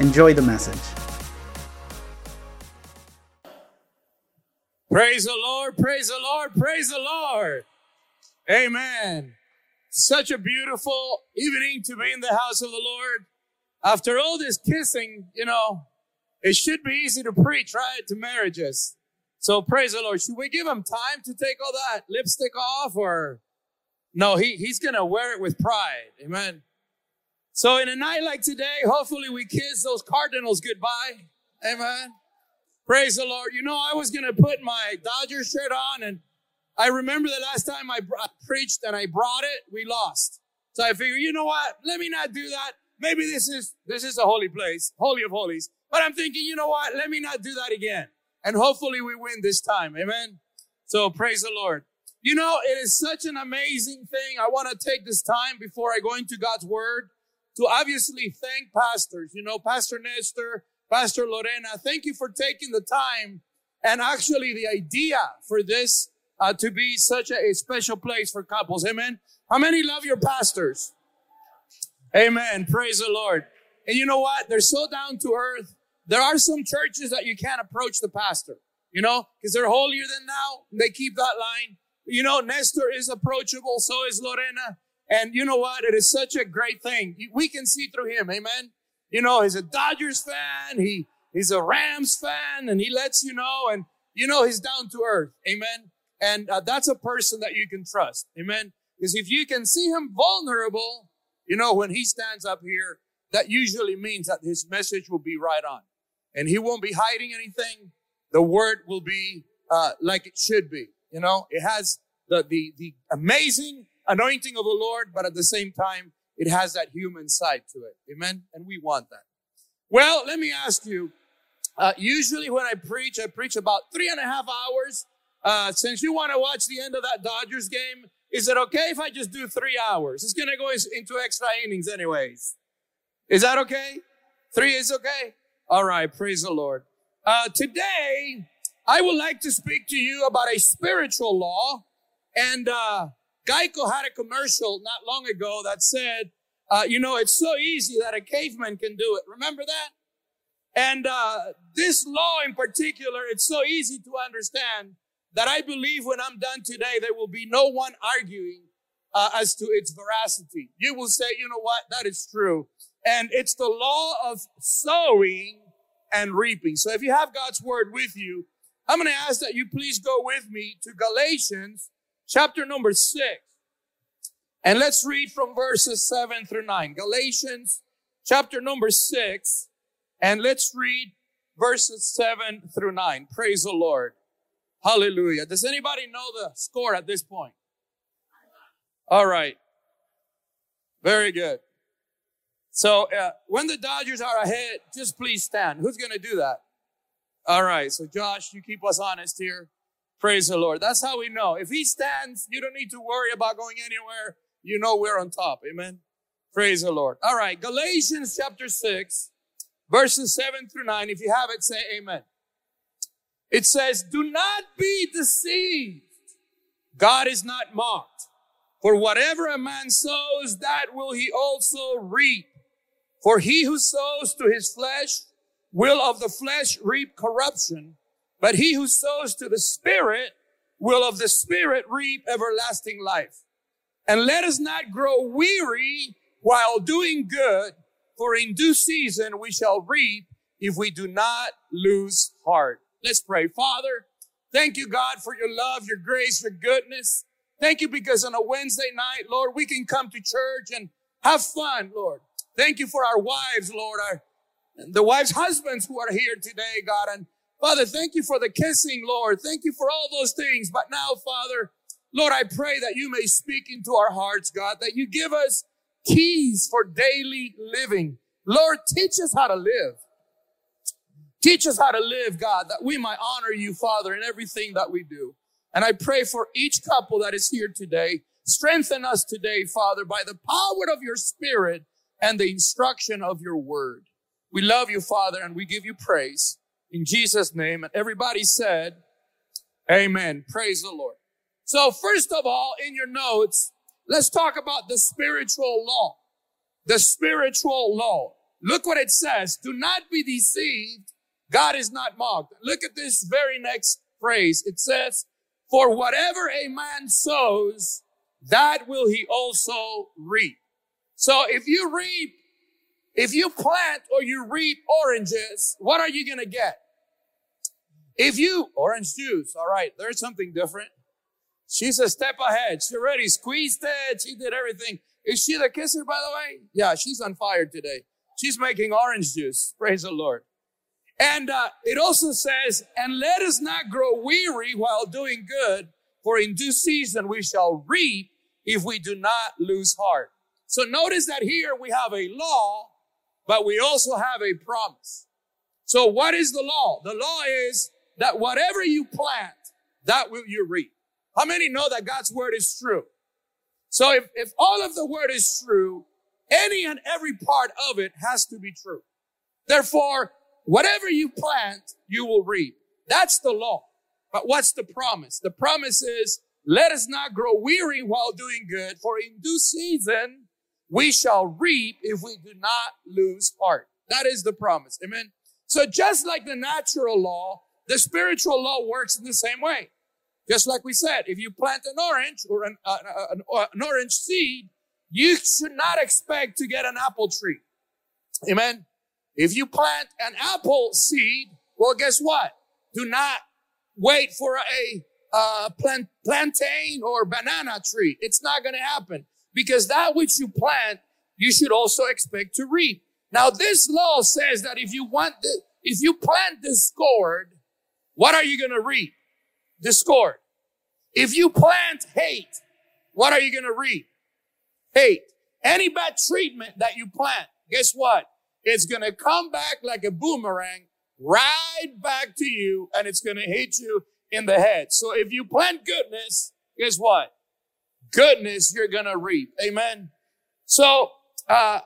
Enjoy the message. Praise the Lord, praise the Lord, praise the Lord. Amen. Such a beautiful evening to be in the house of the Lord. After all this kissing, you know, it should be easy to preach, right? To marriages. So praise the Lord. Should we give him time to take all that lipstick off or no, he, he's going to wear it with pride. Amen. So in a night like today, hopefully we kiss those Cardinals goodbye. Amen. Praise the Lord. You know, I was going to put my Dodger shirt on and I remember the last time I preached and I brought it, we lost. So I figured, you know what? Let me not do that. Maybe this is, this is a holy place, holy of holies. But I'm thinking, you know what? Let me not do that again. And hopefully we win this time. Amen. So praise the Lord. You know, it is such an amazing thing. I want to take this time before I go into God's word to obviously thank pastors, you know, Pastor Nestor, Pastor Lorena. Thank you for taking the time and actually the idea for this uh, to be such a, a special place for couples. Amen. How many love your pastors? Amen. Praise the Lord. And you know what? They're so down to earth. There are some churches that you can't approach the pastor, you know, because they're holier than thou. They keep that line. You know, Nestor is approachable. So is Lorena. And you know what? It is such a great thing. We can see through him. Amen. You know, he's a Dodgers fan. He, he's a Rams fan and he lets you know. And you know, he's down to earth. Amen. And uh, that's a person that you can trust. Amen. Because if you can see him vulnerable, you know, when he stands up here, that usually means that his message will be right on. And he won't be hiding anything. The word will be uh, like it should be. You know, it has the, the, the amazing anointing of the Lord, but at the same time, it has that human side to it. Amen. And we want that. Well, let me ask you. Uh, usually when I preach, I preach about three and a half hours. Uh, since you want to watch the end of that Dodgers game, is it okay if I just do three hours? It's going to go into extra innings anyways. Is that okay? Three is okay? All right. Praise the Lord. Uh, today, I would like to speak to you about a spiritual law and, uh, Geico had a commercial not long ago that said, uh, you know, it's so easy that a caveman can do it. Remember that? And uh, this law in particular, it's so easy to understand that I believe when I'm done today, there will be no one arguing uh, as to its veracity. You will say, you know what? That is true. And it's the law of sowing and reaping. So if you have God's word with you, I'm going to ask that you please go with me to Galatians chapter number six. And let's read from verses seven through nine. Galatians chapter number six. And let's read verses seven through nine. Praise the Lord. Hallelujah. Does anybody know the score at this point? All right. Very good. So uh, when the Dodgers are ahead, just please stand. Who's going to do that? All right. So Josh, you keep us honest here. Praise the Lord. That's how we know. If he stands, you don't need to worry about going anywhere. You know we're on top. Amen. Praise the Lord. All right. Galatians chapter 6, verses 7 through 9. If you have it, say amen. It says, Do not be deceived. God is not mocked. For whatever a man sows, that will he also reap. For he who sows to his flesh will of the flesh reap corruption. But he who sows to the Spirit will of the Spirit reap everlasting life. And let us not grow weary while doing good, for in due season we shall reap if we do not lose heart. Let's pray. Father, thank you, God, for your love, your grace, your goodness. Thank you because on a Wednesday night, Lord, we can come to church and have fun, Lord. Thank you for our wives, Lord, our the wives' husbands who are here today, God, and Father, thank you for the kissing, Lord. Thank you for all those things. But now, Father, Lord, I pray that you may speak into our hearts, God, that you give us keys for daily living. Lord, teach us how to live. Teach us how to live, God, that we might honor you, Father, in everything that we do. And I pray for each couple that is here today. Strengthen us today, Father, by the power of your spirit and the instruction of your word. We love you, Father, and we give you praise in Jesus' name. And everybody said, Amen. Praise the Lord. So first of all, in your notes, let's talk about the spiritual law. The spiritual law. Look what it says. Do not be deceived. God is not mocked. Look at this very next phrase. It says, for whatever a man sows, that will he also reap. So if you reap, if you plant or you reap oranges, what are you going to get? If you, orange juice, all right, there's something different. She's a step ahead. She already squeezed it. She did everything. Is she the kisser, by the way? Yeah, she's on fire today. She's making orange juice. Praise the Lord. And uh, it also says, and let us not grow weary while doing good, for in due season we shall reap if we do not lose heart. So notice that here we have a law, but we also have a promise. So what is the law? The law is that whatever you plant, that will you reap. How many know that God's word is true? So if, if all of the word is true, any and every part of it has to be true. Therefore, whatever you plant, you will reap. That's the law. But what's the promise? The promise is, let us not grow weary while doing good, for in due season we shall reap if we do not lose heart. That is the promise. Amen. So just like the natural law, the spiritual law works in the same way. Just like we said, if you plant an orange or an, uh, an, an orange seed, you should not expect to get an apple tree. Amen. If you plant an apple seed, well, guess what? Do not wait for a uh, plant, plantain or banana tree. It's not going to happen because that which you plant, you should also expect to reap. Now, this law says that if you want, the, if you plant discord, what are you going to reap? Discord. If you plant hate, what are you going to reap? Hate. Any bad treatment that you plant, guess what? It's going to come back like a boomerang right back to you and it's going to hit you in the head. So if you plant goodness, guess what? Goodness you're going to reap. Amen. So, uh,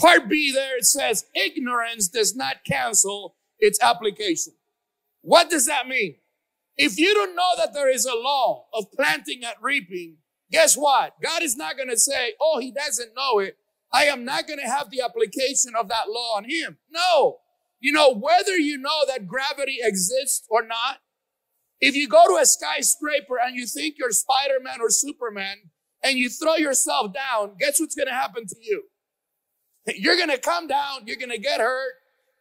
part B there, it says ignorance does not cancel its application. What does that mean? If you don't know that there is a law of planting and reaping, guess what? God is not going to say, oh, he doesn't know it. I am not going to have the application of that law on him. No. You know, whether you know that gravity exists or not, if you go to a skyscraper and you think you're Spider-Man or Superman and you throw yourself down, guess what's going to happen to you? You're going to come down, you're going to get hurt.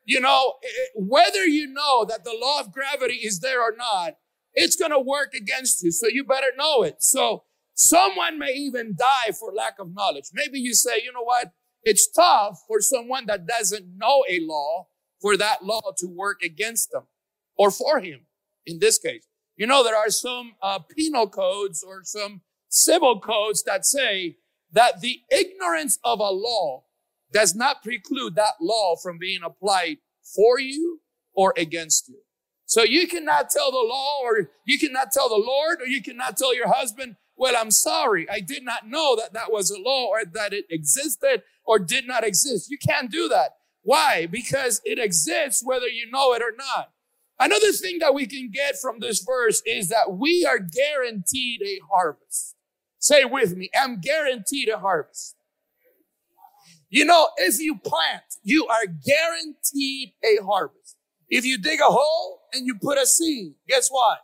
You know, whether you know that the law of gravity is there or not, it's going to work against you. So you better know it. So someone may even die for lack of knowledge. Maybe you say, you know what? It's tough for someone that doesn't know a law for that law to work against them or for him in this case. You know, there are some uh, penal codes or some civil codes that say that the ignorance of a law does not preclude that law from being applied for you or against you. So you cannot tell the law or you cannot tell the Lord or you cannot tell your husband, well, I'm sorry. I did not know that that was a law or that it existed or did not exist. You can't do that. Why? Because it exists whether you know it or not. Another thing that we can get from this verse is that we are guaranteed a harvest. Say with me, I'm guaranteed a harvest. You know, if you plant, you are guaranteed a harvest. If you dig a hole and you put a seed, guess what?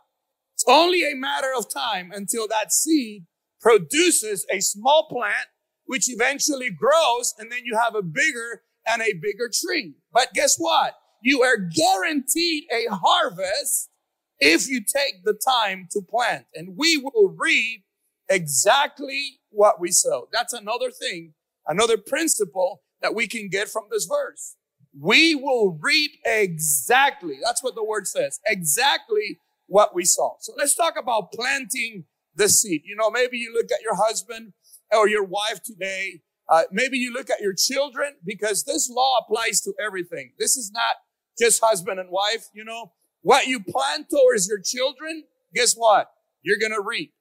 It's only a matter of time until that seed produces a small plant, which eventually grows, and then you have a bigger and a bigger tree. But guess what? You are guaranteed a harvest if you take the time to plant, and we will reap exactly what we sow. That's another thing, another principle that we can get from this verse we will reap exactly, that's what the word says, exactly what we sow. So let's talk about planting the seed. You know, maybe you look at your husband or your wife today. Uh, maybe you look at your children because this law applies to everything. This is not just husband and wife, you know. What you plant towards your children, guess what? You're going to reap.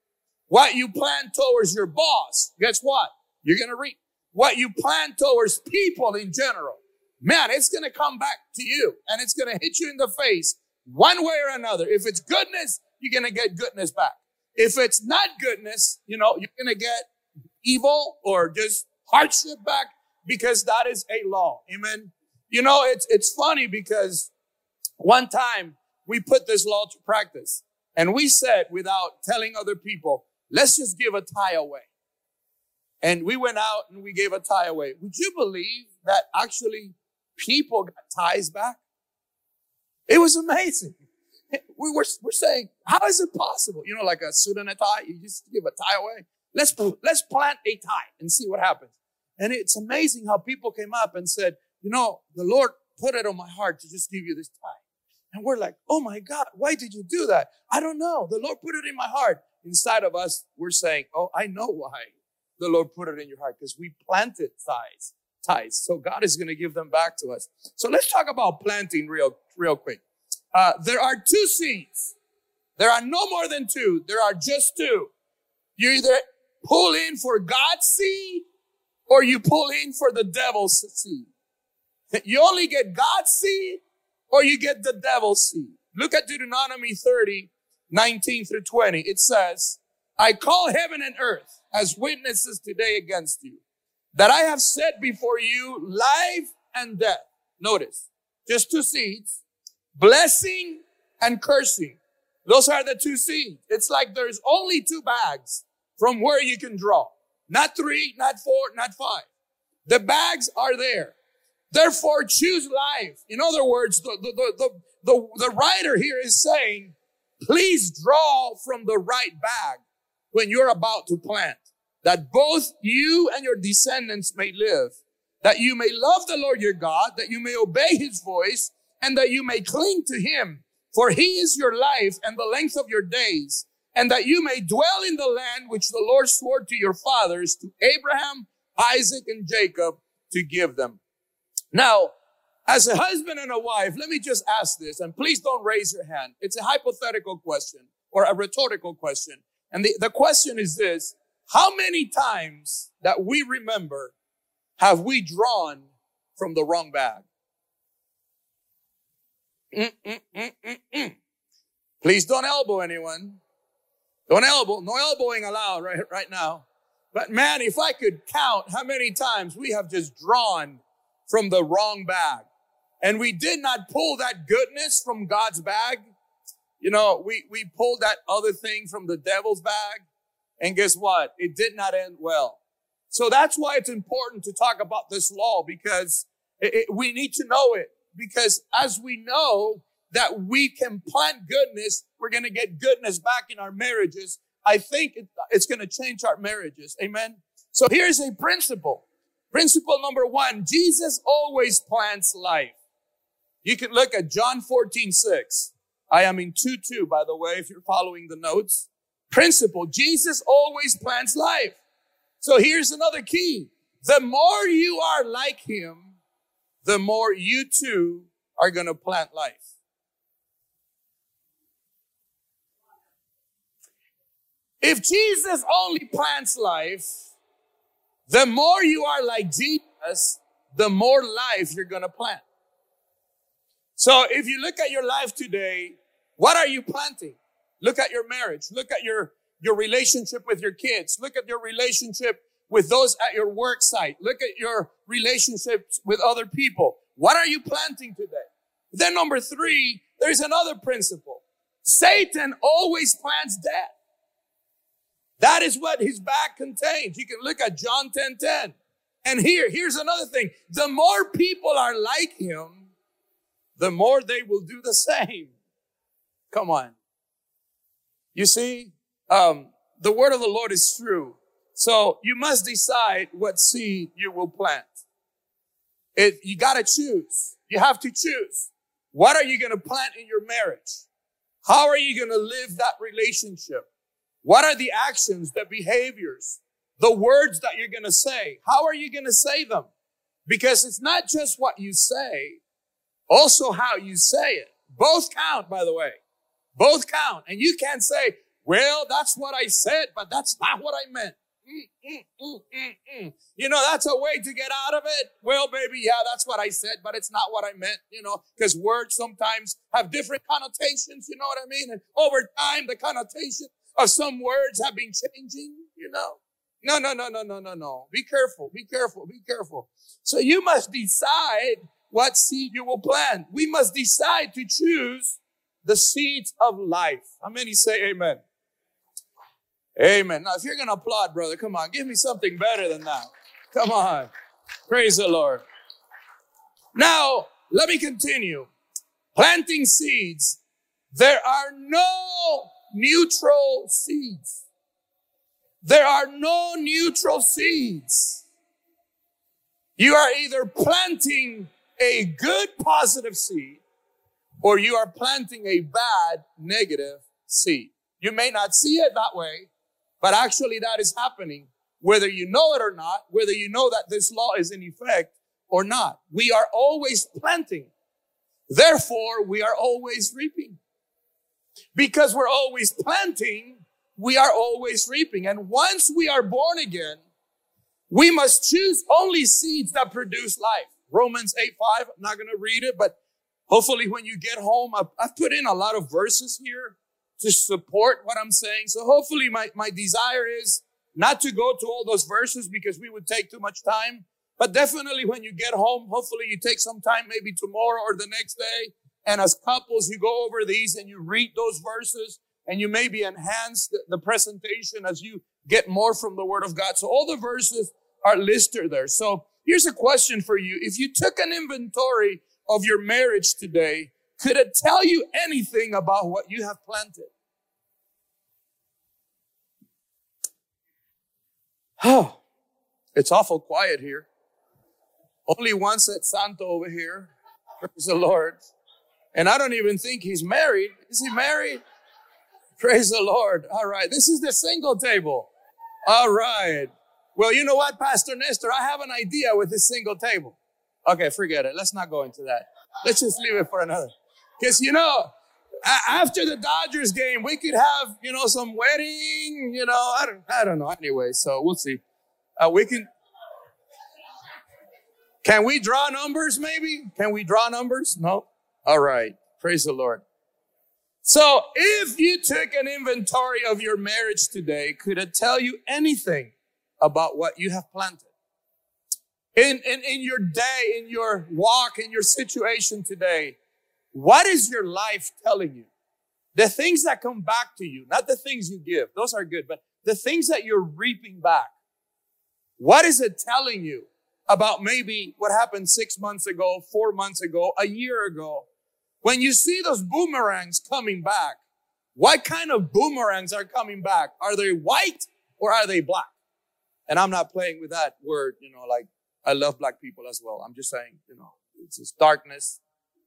What you plant towards your boss, guess what? You're going to reap. What you plant towards people in general, man, it's going to come back to you and it's going to hit you in the face one way or another. If it's goodness, you're going to get goodness back. If it's not goodness, you know, you're going to get evil or just hardship back because that is a law. Amen. You know, it's, it's funny because one time we put this law to practice and we said without telling other people, let's just give a tie away. And we went out and we gave a tie away. Would you believe that actually people got ties back? It was amazing. We were, we're saying, how is it possible? You know, like a suit and a tie, you just give a tie away. Let's, let's plant a tie and see what happens. And it's amazing how people came up and said, you know, the Lord put it on my heart to just give you this tie. And we're like, oh my God, why did you do that? I don't know. The Lord put it in my heart. Inside of us, we're saying, oh, I know why the Lord put it in your heart because we planted ties, ties. So God is going to give them back to us. So let's talk about planting real, real quick. Uh, there are two seeds. There are no more than two. There are just two. You either pull in for God's seed or you pull in for the devil's seed. You only get God's seed or you get the devil's seed. Look at Deuteronomy 30, 19 through 20. It says, I call heaven and earth as witnesses today against you that I have set before you life and death. Notice, just two seeds, blessing and cursing. Those are the two seeds. It's like there's only two bags from where you can draw. Not three, not four, not five. The bags are there. Therefore, choose life. In other words, the, the, the, the, the writer here is saying, please draw from the right bag when you're about to plant, that both you and your descendants may live, that you may love the Lord your God, that you may obey his voice, and that you may cling to him. For he is your life and the length of your days, and that you may dwell in the land which the Lord swore to your fathers, to Abraham, Isaac, and Jacob, to give them. Now, as a husband and a wife, let me just ask this, and please don't raise your hand. It's a hypothetical question or a rhetorical question. And the, the question is this, how many times that we remember have we drawn from the wrong bag? Mm, mm, mm, Please don't elbow anyone. Don't elbow. No elbowing allowed right, right now. But man, if I could count how many times we have just drawn from the wrong bag. And we did not pull that goodness from God's bag. You know, we, we pulled that other thing from the devil's bag. And guess what? It did not end well. So that's why it's important to talk about this law because it, it, we need to know it. Because as we know that we can plant goodness, we're going to get goodness back in our marriages. I think it, it's going to change our marriages. Amen. So here's a principle. Principle number one, Jesus always plants life. You can look at John 14, 6. I am in 2 2, by the way, if you're following the notes. Principle, Jesus always plants life. So here's another key. The more you are like him, the more you too are going to plant life. If Jesus only plants life, the more you are like Jesus, the more life you're going to plant. So if you look at your life today, what are you planting? Look at your marriage. Look at your, your relationship with your kids. Look at your relationship with those at your work site. Look at your relationships with other people. What are you planting today? Then number three, there's another principle. Satan always plants death. That is what his back contains. You can look at John 10 10. And here, here's another thing. The more people are like him, the more they will do the same. Come on. You see, um, the word of the Lord is true. So you must decide what seed you will plant. It, you gotta choose. You have to choose. What are you gonna plant in your marriage? How are you gonna live that relationship? What are the actions, the behaviors, the words that you're going to say? How are you going to say them? Because it's not just what you say, Also how you say it. Both count, by the way. Both count. And you can't say, well, that's what I said, but that's not what I meant. Mm, mm, mm, you know, that's a way to get out of it. Well, baby, yeah, that's what I said, but it's not what I meant, you know, because words sometimes have different connotations, you know what I mean? And over time, the connotation some words have been changing, you know. No, no, no, no, no, no, no. Be careful, be careful, be careful. So you must decide what seed you will plant. We must decide to choose the seeds of life. How many say amen? Amen. Now, if you're going to applaud, brother, come on, give me something better than that. Come on. Praise the Lord. Now, let me continue. Planting seeds. There are no neutral seeds. There are no neutral seeds. You are either planting a good positive seed or you are planting a bad negative seed. You may not see it that way, but actually that is happening whether you know it or not, whether you know that this law is in effect or not. We are always planting. Therefore, we are always reaping. Because we're always planting, we are always reaping. And once we are born again, we must choose only seeds that produce life. Romans 8 5, I'm not going to read it, but hopefully when you get home, I've, I've put in a lot of verses here to support what I'm saying. So hopefully my, my desire is not to go to all those verses because we would take too much time. But definitely when you get home, hopefully you take some time, maybe tomorrow or the next day. And as couples, you go over these and you read those verses and you maybe enhance the, presentation as you get more from the word of God. So all the verses are listed there. So here's a question for you. If you took an inventory of your marriage today, could it tell you anything about what you have planted? Oh, it's awful quiet here. Only one said Santo over here. Praise the Lord. And I don't even think he's married. Is he married? Praise the Lord. All right. This is the single table. All right. Well, you know what, Pastor Nestor? I have an idea with this single table. Okay, forget it. Let's not go into that. Let's just leave it for another. Because, you know, after the Dodgers game, we could have, you know, some wedding, you know, I don't, I don't know. Anyway, so we'll see. Uh, we can, can we draw numbers maybe? Can we draw numbers? No? All right. Praise the Lord. So if you took an inventory of your marriage today, could it tell you anything about what you have planted? In, in, in your day, in your walk, in your situation today, what is your life telling you? The things that come back to you, not the things you give, those are good, but the things that you're reaping back. What is it telling you about maybe what happened six months ago, four months ago, a year ago? When you see those boomerangs coming back, what kind of boomerangs are coming back? Are they white or are they black? And I'm not playing with that word, you know, like I love black people as well. I'm just saying, you know, it's just darkness,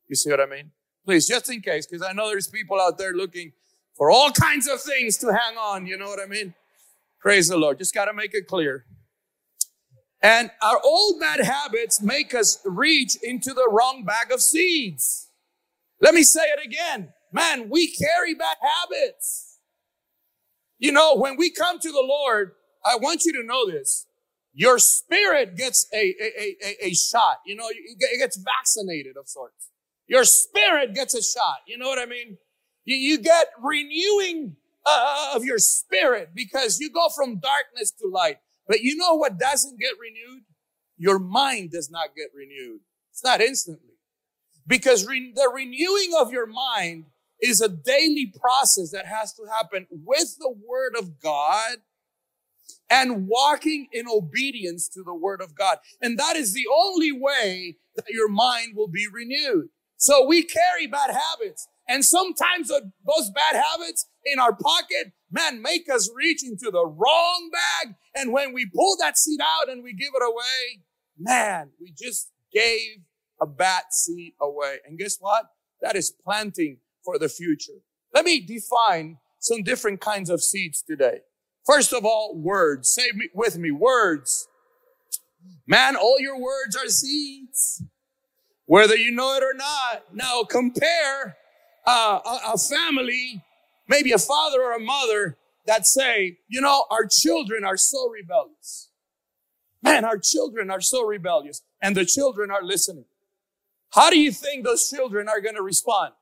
you see what I mean? Please, just in case, because I know there's people out there looking for all kinds of things to hang on. You know what I mean? Praise the Lord. Just got to make it clear. And our old bad habits make us reach into the wrong bag of seeds. Let me say it again. Man, we carry bad habits. You know, when we come to the Lord, I want you to know this. Your spirit gets a, a, a, a shot. You know, it gets vaccinated of sorts. Your spirit gets a shot. You know what I mean? You, you get renewing uh, of your spirit because you go from darkness to light. But you know what doesn't get renewed? Your mind does not get renewed. It's not instantly. Because re- the renewing of your mind is a daily process that has to happen with the word of God and walking in obedience to the word of God. And that is the only way that your mind will be renewed. So we carry bad habits. And sometimes those bad habits in our pocket, man, make us reach into the wrong bag. And when we pull that seed out and we give it away, man, we just gave a bad seed away. And guess what? That is planting for the future. Let me define some different kinds of seeds today. First of all, words. Say me, with me, words. Man, all your words are seeds. whether you know it or not. Now compare uh, a, a family, maybe a father or a mother that say, you know, our children are so rebellious. Man, our children are so rebellious and the children are listening. How do you think those children are going to respond?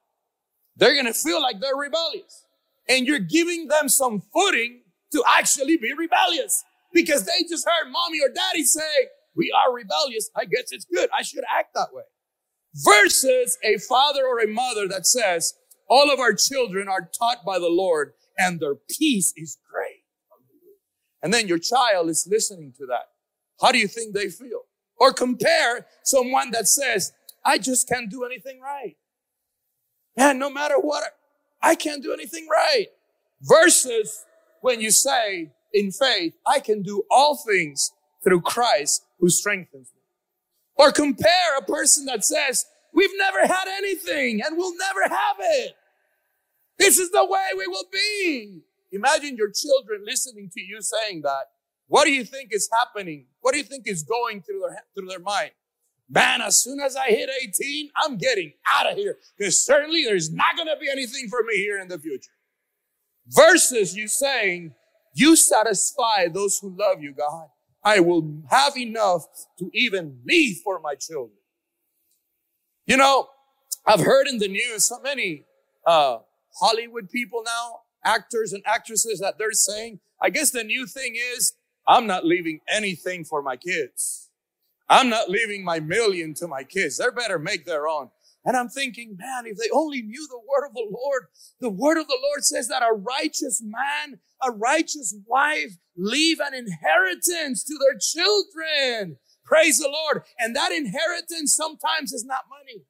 They're going to feel like they're rebellious and you're giving them some footing to actually be rebellious because they just heard mommy or daddy say, we are rebellious. I guess it's good. I should act that way. Versus a father or a mother that says, all of our children are taught by the Lord and their peace is great. And then your child is listening to that. How do you think they feel? Or compare someone that says, I just can't do anything right. And no matter what, I can't do anything right. Versus when you say in faith, I can do all things through Christ who strengthens me. Or compare a person that says, we've never had anything and we'll never have it. This is the way we will be. Imagine your children listening to you saying that. What do you think is happening? What do you think is going through their, through their mind? Man, as soon as I hit 18, I'm getting out of here because certainly there's not going to be anything for me here in the future. Versus you saying, you satisfy those who love you, God. I will have enough to even leave for my children. You know, I've heard in the news so many uh, Hollywood people now, actors and actresses that they're saying, I guess the new thing is, I'm not leaving anything for my kids. I'm not leaving my million to my kids. They better make their own. And I'm thinking, man, if they only knew the word of the Lord, the word of the Lord says that a righteous man, a righteous wife leave an inheritance to their children. Praise the Lord. And that inheritance sometimes is not money.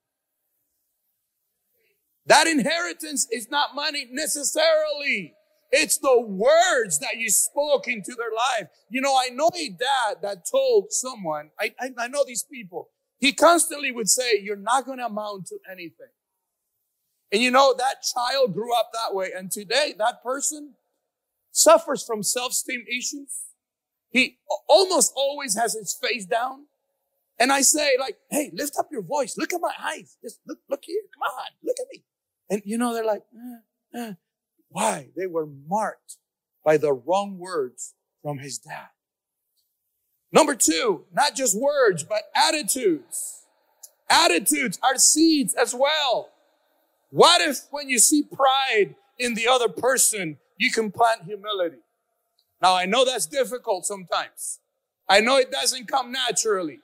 That inheritance is not money necessarily. It's the words that you spoke into their life. You know, I know a dad that told someone, I, I, I know these people, he constantly would say, You're not going to amount to anything. And you know, that child grew up that way. And today, that person suffers from self esteem issues. He almost always has his face down. And I say, like, hey, lift up your voice. Look at my eyes. Just look, look here. Come on. Look at me. And you know, they're like, eh, eh. Why? They were marked by the wrong words from his dad. Number two, not just words, but attitudes. Attitudes are seeds as well. What if when you see pride in the other person, you can plant humility? Now, I know that's difficult sometimes. I know it doesn't come naturally.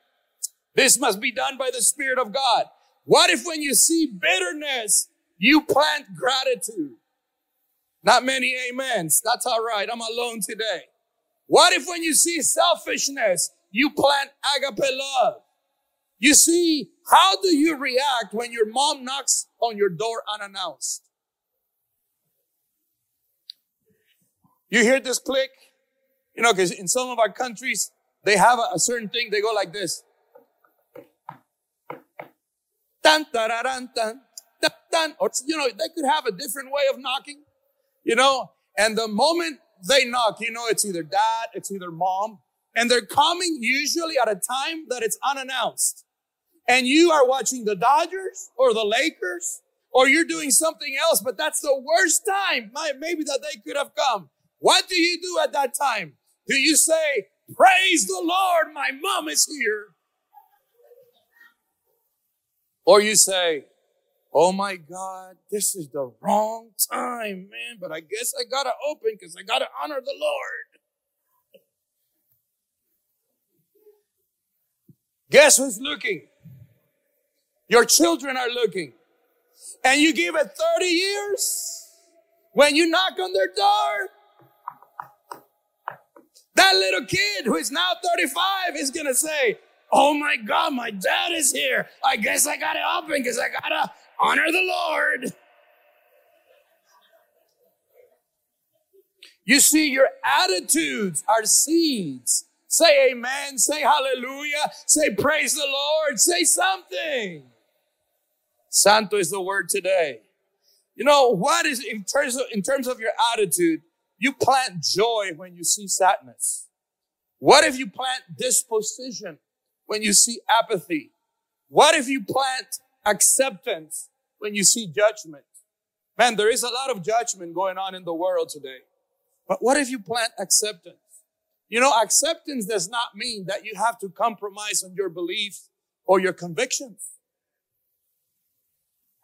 This must be done by the Spirit of God. What if when you see bitterness, you plant gratitude? Not many amens. That's all right. I'm alone today. What if when you see selfishness, you plant agape love? You see, how do you react when your mom knocks on your door unannounced? You hear this click? You know, because in some of our countries, they have a, a certain thing, they go like this. Dun, dun, dun, dun, dun. Or, you know, they could have a different way of knocking, you know, and the moment they knock, you know, it's either dad, it's either mom, and they're coming usually at a time that it's unannounced. And you are watching the Dodgers or the Lakers, or you're doing something else, but that's the worst time, maybe that they could have come. What do you do at that time? Do you say, Praise the Lord, my mom is here? Or you say, Oh my God, this is the wrong time, man, but I guess I gotta open because I gotta honor the Lord. Guess who's looking? Your children are looking. And you give it 30 years? When you knock on their door, that little kid who is now 35 is gonna say, Oh my God, my dad is here. I guess I gotta open because I gotta honor the Lord. You see, your attitudes are seeds. Say amen, say hallelujah, say praise the Lord, say something. Santo is the word today. You know, what is in terms of, in terms of your attitude, you plant joy when you see sadness. What if you plant disposition when you see apathy? What if you plant acceptance when you see judgment? Man, there is a lot of judgment going on in the world today. But what if you plant acceptance? You know, acceptance does not mean that you have to compromise on your beliefs or your convictions.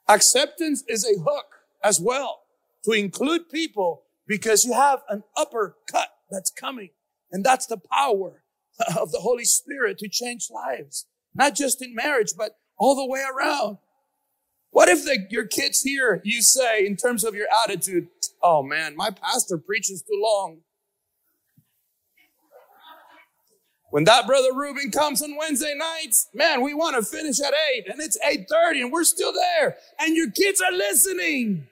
Acceptance is a hook as well to include people because you have an upper cut that's coming. And that's the power of the Holy Spirit to change lives, not just in marriage, but all the way around. What if the, your kids hear you say, in terms of your attitude, oh man, my pastor preaches too long. When that brother Ruben comes on Wednesday nights, man, we want to finish at 8 and it's 8:30 and we're still there and your kids are listening.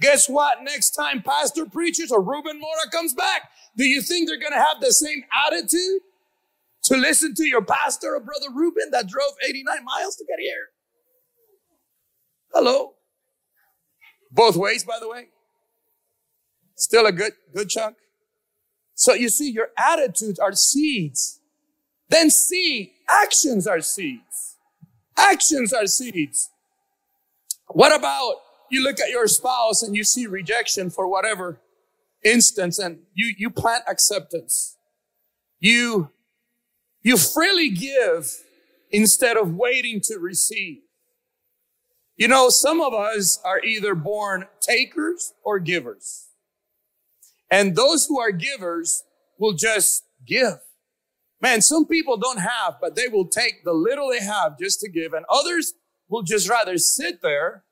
Guess what? Next time pastor preaches or Ruben Mora comes back, do you think they're going to have the same attitude to listen to your pastor or brother Ruben that drove 89 miles to get here? Hello. Both ways, by the way. Still a good, good chunk. So you see, your attitudes are seeds. Then see, actions are seeds. Actions are seeds. What about you look at your spouse and you see rejection for whatever instance and you, you plant acceptance. You, you freely give instead of waiting to receive. You know, some of us are either born takers or givers. And those who are givers will just give. Man, some people don't have, but they will take the little they have just to give. And others will just rather sit there.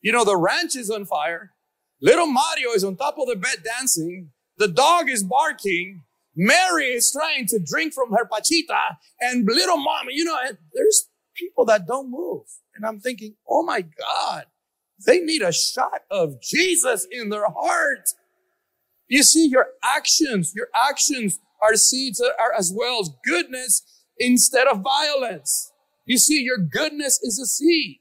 You know, the ranch is on fire. Little Mario is on top of the bed dancing. The dog is barking. Mary is trying to drink from her pachita. And little mama, you know, there's people that don't move. And I'm thinking, oh my God, they need a shot of Jesus in their heart. You see, your actions, your actions are seeds that are as well as goodness instead of violence. You see, your goodness is a seed.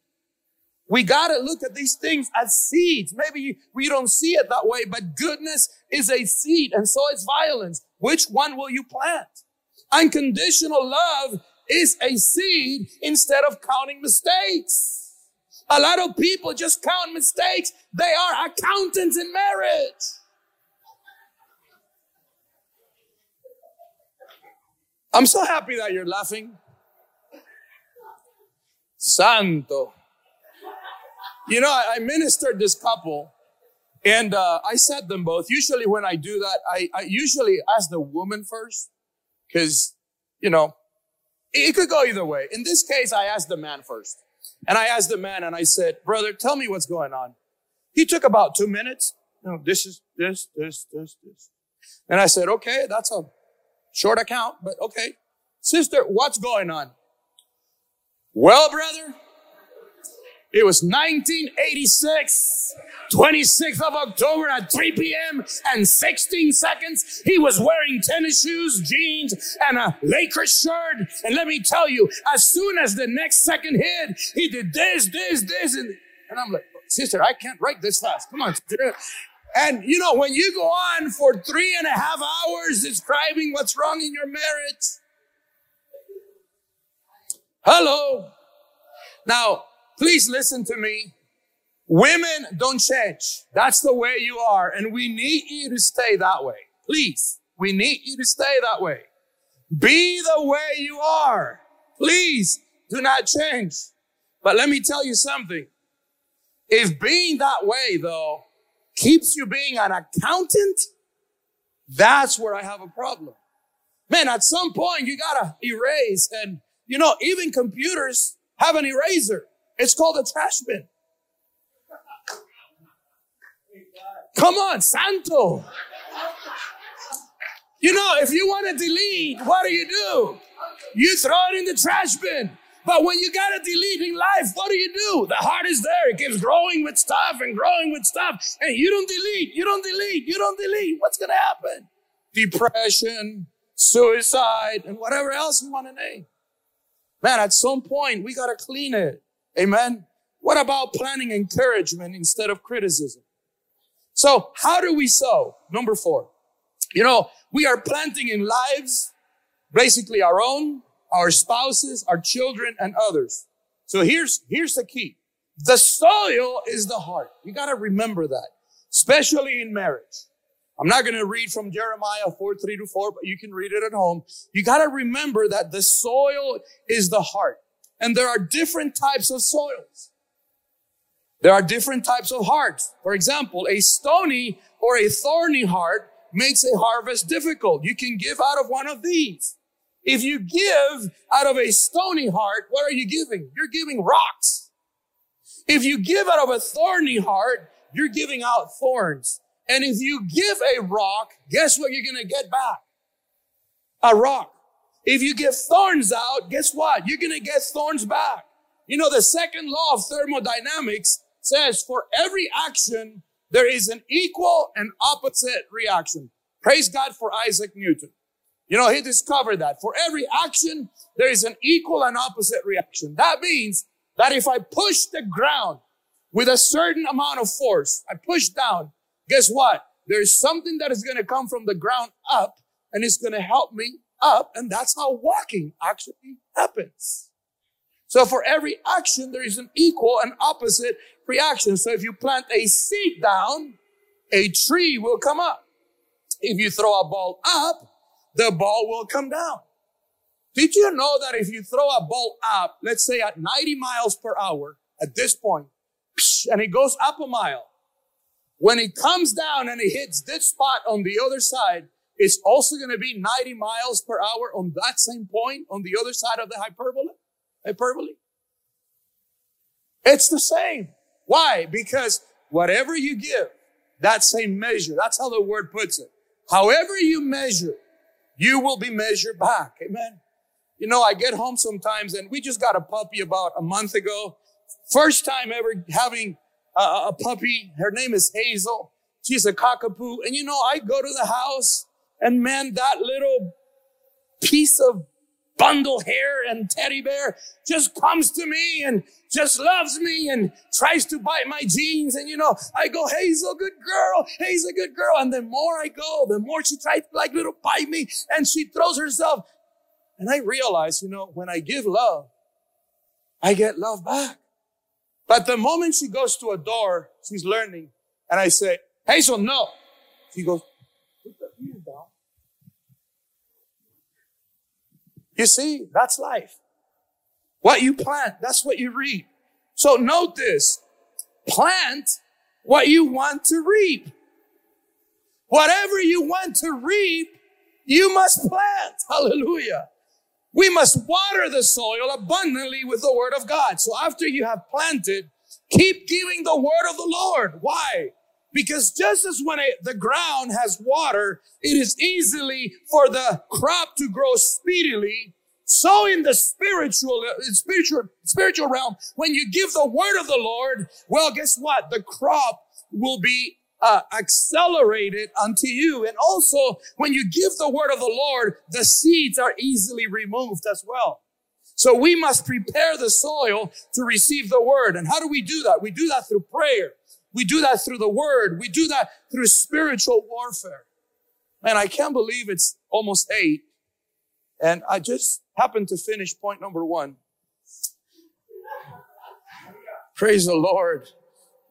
We got to look at these things as seeds. Maybe we don't see it that way, but goodness is a seed and so is violence. Which one will you plant? Unconditional love is a seed instead of counting mistakes. A lot of people just count mistakes. They are accountants in marriage. I'm so happy that you're laughing. Santo. You know, I, I ministered this couple and uh, I said them both. Usually when I do that, I, I usually ask the woman first because, you know, it could go either way. In this case, I asked the man first. And I asked the man and I said, brother, tell me what's going on. He took about two minutes. You know, this is this, this, this, this. And I said, okay, that's a short account, but okay. Sister, what's going on? Well, brother, it was 1986, 26th of October at 3 p.m. and 16 seconds. He was wearing tennis shoes, jeans, and a Lakers shirt. And let me tell you, as soon as the next second hit, he did this, this, this, and, and I'm like, sister, I can't write this fast. Come on. Sister. And you know, when you go on for three and a half hours describing what's wrong in your marriage, hello. Now, Please listen to me. Women don't change. That's the way you are. And we need you to stay that way. Please. We need you to stay that way. Be the way you are. Please do not change. But let me tell you something. If being that way though keeps you being an accountant, that's where I have a problem. Man, at some point you gotta erase and you know, even computers have an eraser. It's called a trash bin. Come on, Santo. You know, if you want to delete, what do you do? You throw it in the trash bin. But when you got to delete in life, what do you do? The heart is there. It keeps growing with stuff and growing with stuff. And you don't delete, you don't delete, you don't delete. What's going to happen? Depression, suicide, and whatever else you want to name. Man, at some point, we got to clean it. Amen. What about planting encouragement instead of criticism? So how do we sow? Number four. You know, we are planting in lives, basically our own, our spouses, our children, and others. So here's, here's the key. The soil is the heart. You got to remember that, especially in marriage. I'm not going to read from Jeremiah 4, 3 to 4, but you can read it at home. You got to remember that the soil is the heart. And there are different types of soils. There are different types of hearts. For example, a stony or a thorny heart makes a harvest difficult. You can give out of one of these. If you give out of a stony heart, what are you giving? You're giving rocks. If you give out of a thorny heart, you're giving out thorns. And if you give a rock, guess what you're going to get back? A rock. If you give thorns out, guess what? You're going to get thorns back. You know, the second law of thermodynamics says for every action, there is an equal and opposite reaction. Praise God for Isaac Newton. You know, he discovered that for every action, there is an equal and opposite reaction. That means that if I push the ground with a certain amount of force, I push down, guess what? There's something that is going to come from the ground up and it's going to help me up. And that's how walking actually happens. So for every action, there is an equal and opposite reaction. So if you plant a seed down, a tree will come up. If you throw a ball up, the ball will come down. Did you know that if you throw a ball up, let's say at 90 miles per hour at this point, and it goes up a mile, when it comes down and it hits this spot on the other side, it's also going to be 90 miles per hour on that same point on the other side of the hyperbole. Hyperbole. It's the same. Why? Because whatever you give, that same measure, that's how the word puts it. However you measure, you will be measured back. Amen. You know, I get home sometimes and we just got a puppy about a month ago. First time ever having a, a puppy. Her name is Hazel. She's a cockapoo. And you know, I go to the house and man, that little piece of bundle hair and teddy bear just comes to me and just loves me and tries to bite my jeans. And you know, I go, Hazel, good girl. Hazel, good girl. And the more I go, the more she tries to like little bite me and she throws herself. And I realize, you know, when I give love, I get love back. But the moment she goes to a door, she's learning. And I say, Hazel, no. She goes, You see, that's life. What you plant, that's what you reap. So note this. Plant what you want to reap. Whatever you want to reap, you must plant. Hallelujah. We must water the soil abundantly with the word of God. So after you have planted, keep giving the word of the Lord. Why? Because just as when a, the ground has water, it is easily for the crop to grow speedily. So in the spiritual, uh, spiritual, spiritual realm, when you give the word of the Lord, well, guess what? The crop will be uh, accelerated unto you. And also, when you give the word of the Lord, the seeds are easily removed as well. So we must prepare the soil to receive the word. And how do we do that? We do that through prayer. We do that through the word. We do that through spiritual warfare. Man, I can't believe it's almost eight. And I just happened to finish point number one. Praise the Lord.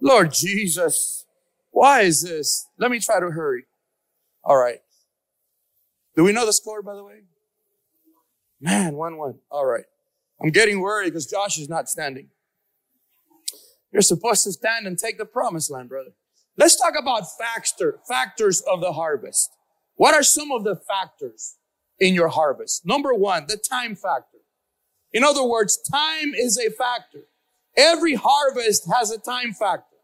Lord Jesus. Why is this? Let me try to hurry. All right. Do we know the score, by the way? Man, 1 1. All right. I'm getting worried because Josh is not standing. You're supposed to stand and take the promised land, brother. Let's talk about factor, factors of the harvest. What are some of the factors in your harvest? Number one, the time factor. In other words, time is a factor. Every harvest has a time factor.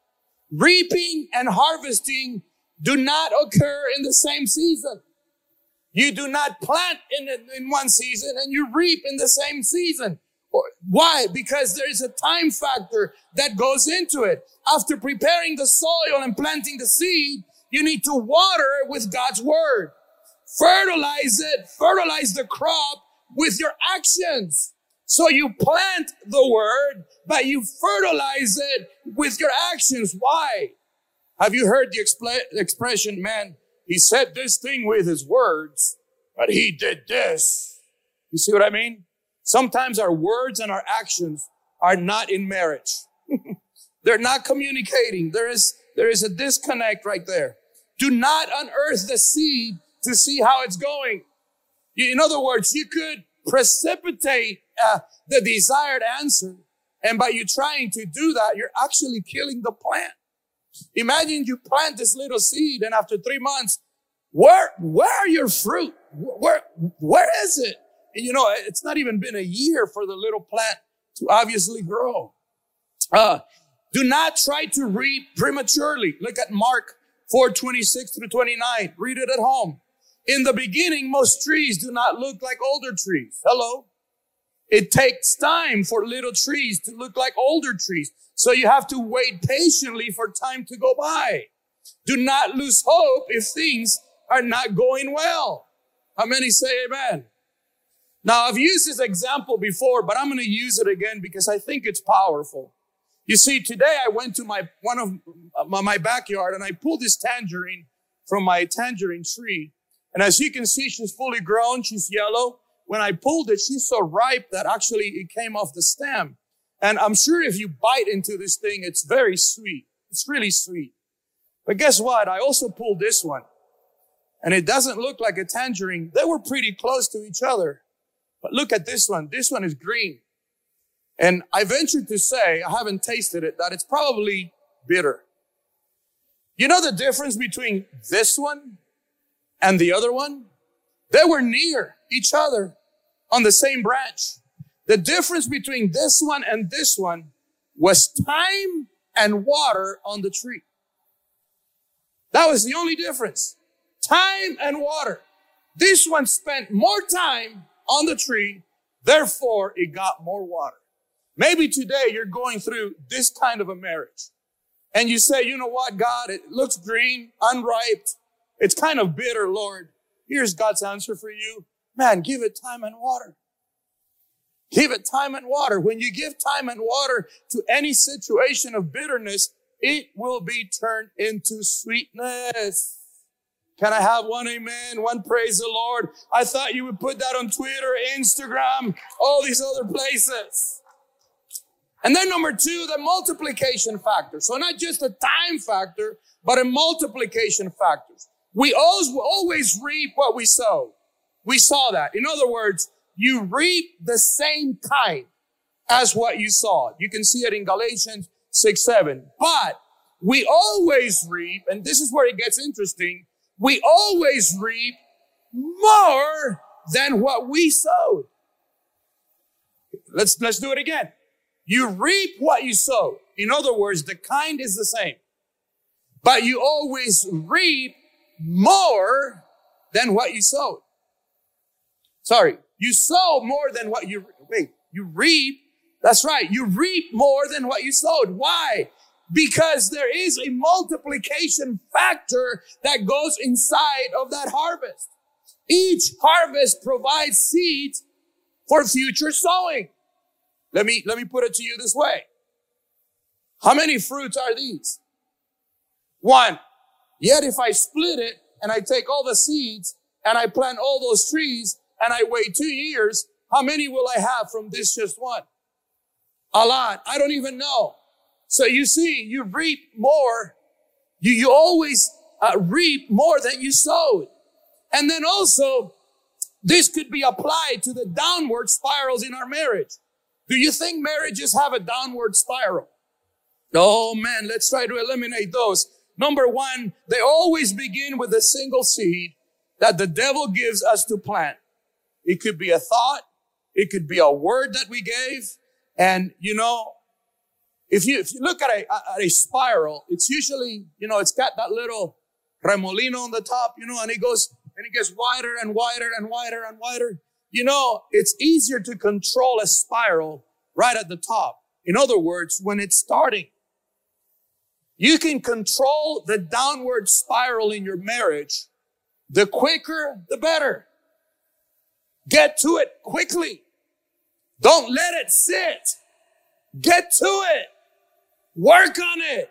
Reaping and harvesting do not occur in the same season. You do not plant in, in one season and you reap in the same season. Why? Because there is a time factor that goes into it. After preparing the soil and planting the seed, you need to water it with God's word. Fertilize it, fertilize the crop with your actions. So you plant the word, but you fertilize it with your actions. Why? Have you heard the expl- expression, man, he said this thing with his words, but he did this. You see what I mean? Sometimes our words and our actions are not in marriage. They're not communicating. There is, there is a disconnect right there. Do not unearth the seed to see how it's going. In other words, you could precipitate uh, the desired answer. And by you trying to do that, you're actually killing the plant. Imagine you plant this little seed and after three months, where, where are your fruit? Where, where is it? You know, it's not even been a year for the little plant to obviously grow. Uh, do not try to reap prematurely. Look at Mark 4, 26 through 29. Read it at home. In the beginning, most trees do not look like older trees. Hello. It takes time for little trees to look like older trees. So you have to wait patiently for time to go by. Do not lose hope if things are not going well. How many say amen? Now, I've used this example before, but I'm going to use it again because I think it's powerful. You see, today I went to my, one of uh, my backyard and I pulled this tangerine from my tangerine tree. And as you can see, she's fully grown. She's yellow. When I pulled it, she's so ripe that actually it came off the stem. And I'm sure if you bite into this thing, it's very sweet. It's really sweet. But guess what? I also pulled this one and it doesn't look like a tangerine. They were pretty close to each other. But look at this one. This one is green. And I venture to say, I haven't tasted it, that it's probably bitter. You know the difference between this one and the other one? They were near each other on the same branch. The difference between this one and this one was time and water on the tree. That was the only difference. Time and water. This one spent more time on the tree, therefore it got more water. Maybe today you're going through this kind of a marriage and you say, you know what, God, it looks green, unripe. It's kind of bitter, Lord. Here's God's answer for you. Man, give it time and water. Give it time and water. When you give time and water to any situation of bitterness, it will be turned into sweetness. Can I have one amen? One praise the Lord. I thought you would put that on Twitter, Instagram, all these other places. And then number two, the multiplication factor. So not just a time factor, but a multiplication factor. We always, always reap what we sow. We saw that. In other words, you reap the same kind as what you saw. You can see it in Galatians 6, 7. But we always reap, and this is where it gets interesting. We always reap more than what we sowed. Let's, let's do it again. You reap what you sow. In other words, the kind is the same, but you always reap more than what you sowed. Sorry, you sow more than what you, wait, you reap. That's right. You reap more than what you sowed. Why? Because there is a multiplication factor that goes inside of that harvest. Each harvest provides seeds for future sowing. Let me, let me put it to you this way. How many fruits are these? One. Yet if I split it and I take all the seeds and I plant all those trees and I wait two years, how many will I have from this just one? A lot. I don't even know. So you see, you reap more. You, you always uh, reap more than you sowed. And then also, this could be applied to the downward spirals in our marriage. Do you think marriages have a downward spiral? Oh man, let's try to eliminate those. Number one, they always begin with a single seed that the devil gives us to plant. It could be a thought. It could be a word that we gave. And, you know, if you, if you look at a, at a spiral, it's usually, you know, it's got that little remolino on the top, you know, and it goes, and it gets wider and wider and wider and wider. You know, it's easier to control a spiral right at the top. In other words, when it's starting, you can control the downward spiral in your marriage. The quicker, the better. Get to it quickly. Don't let it sit. Get to it. Work on it.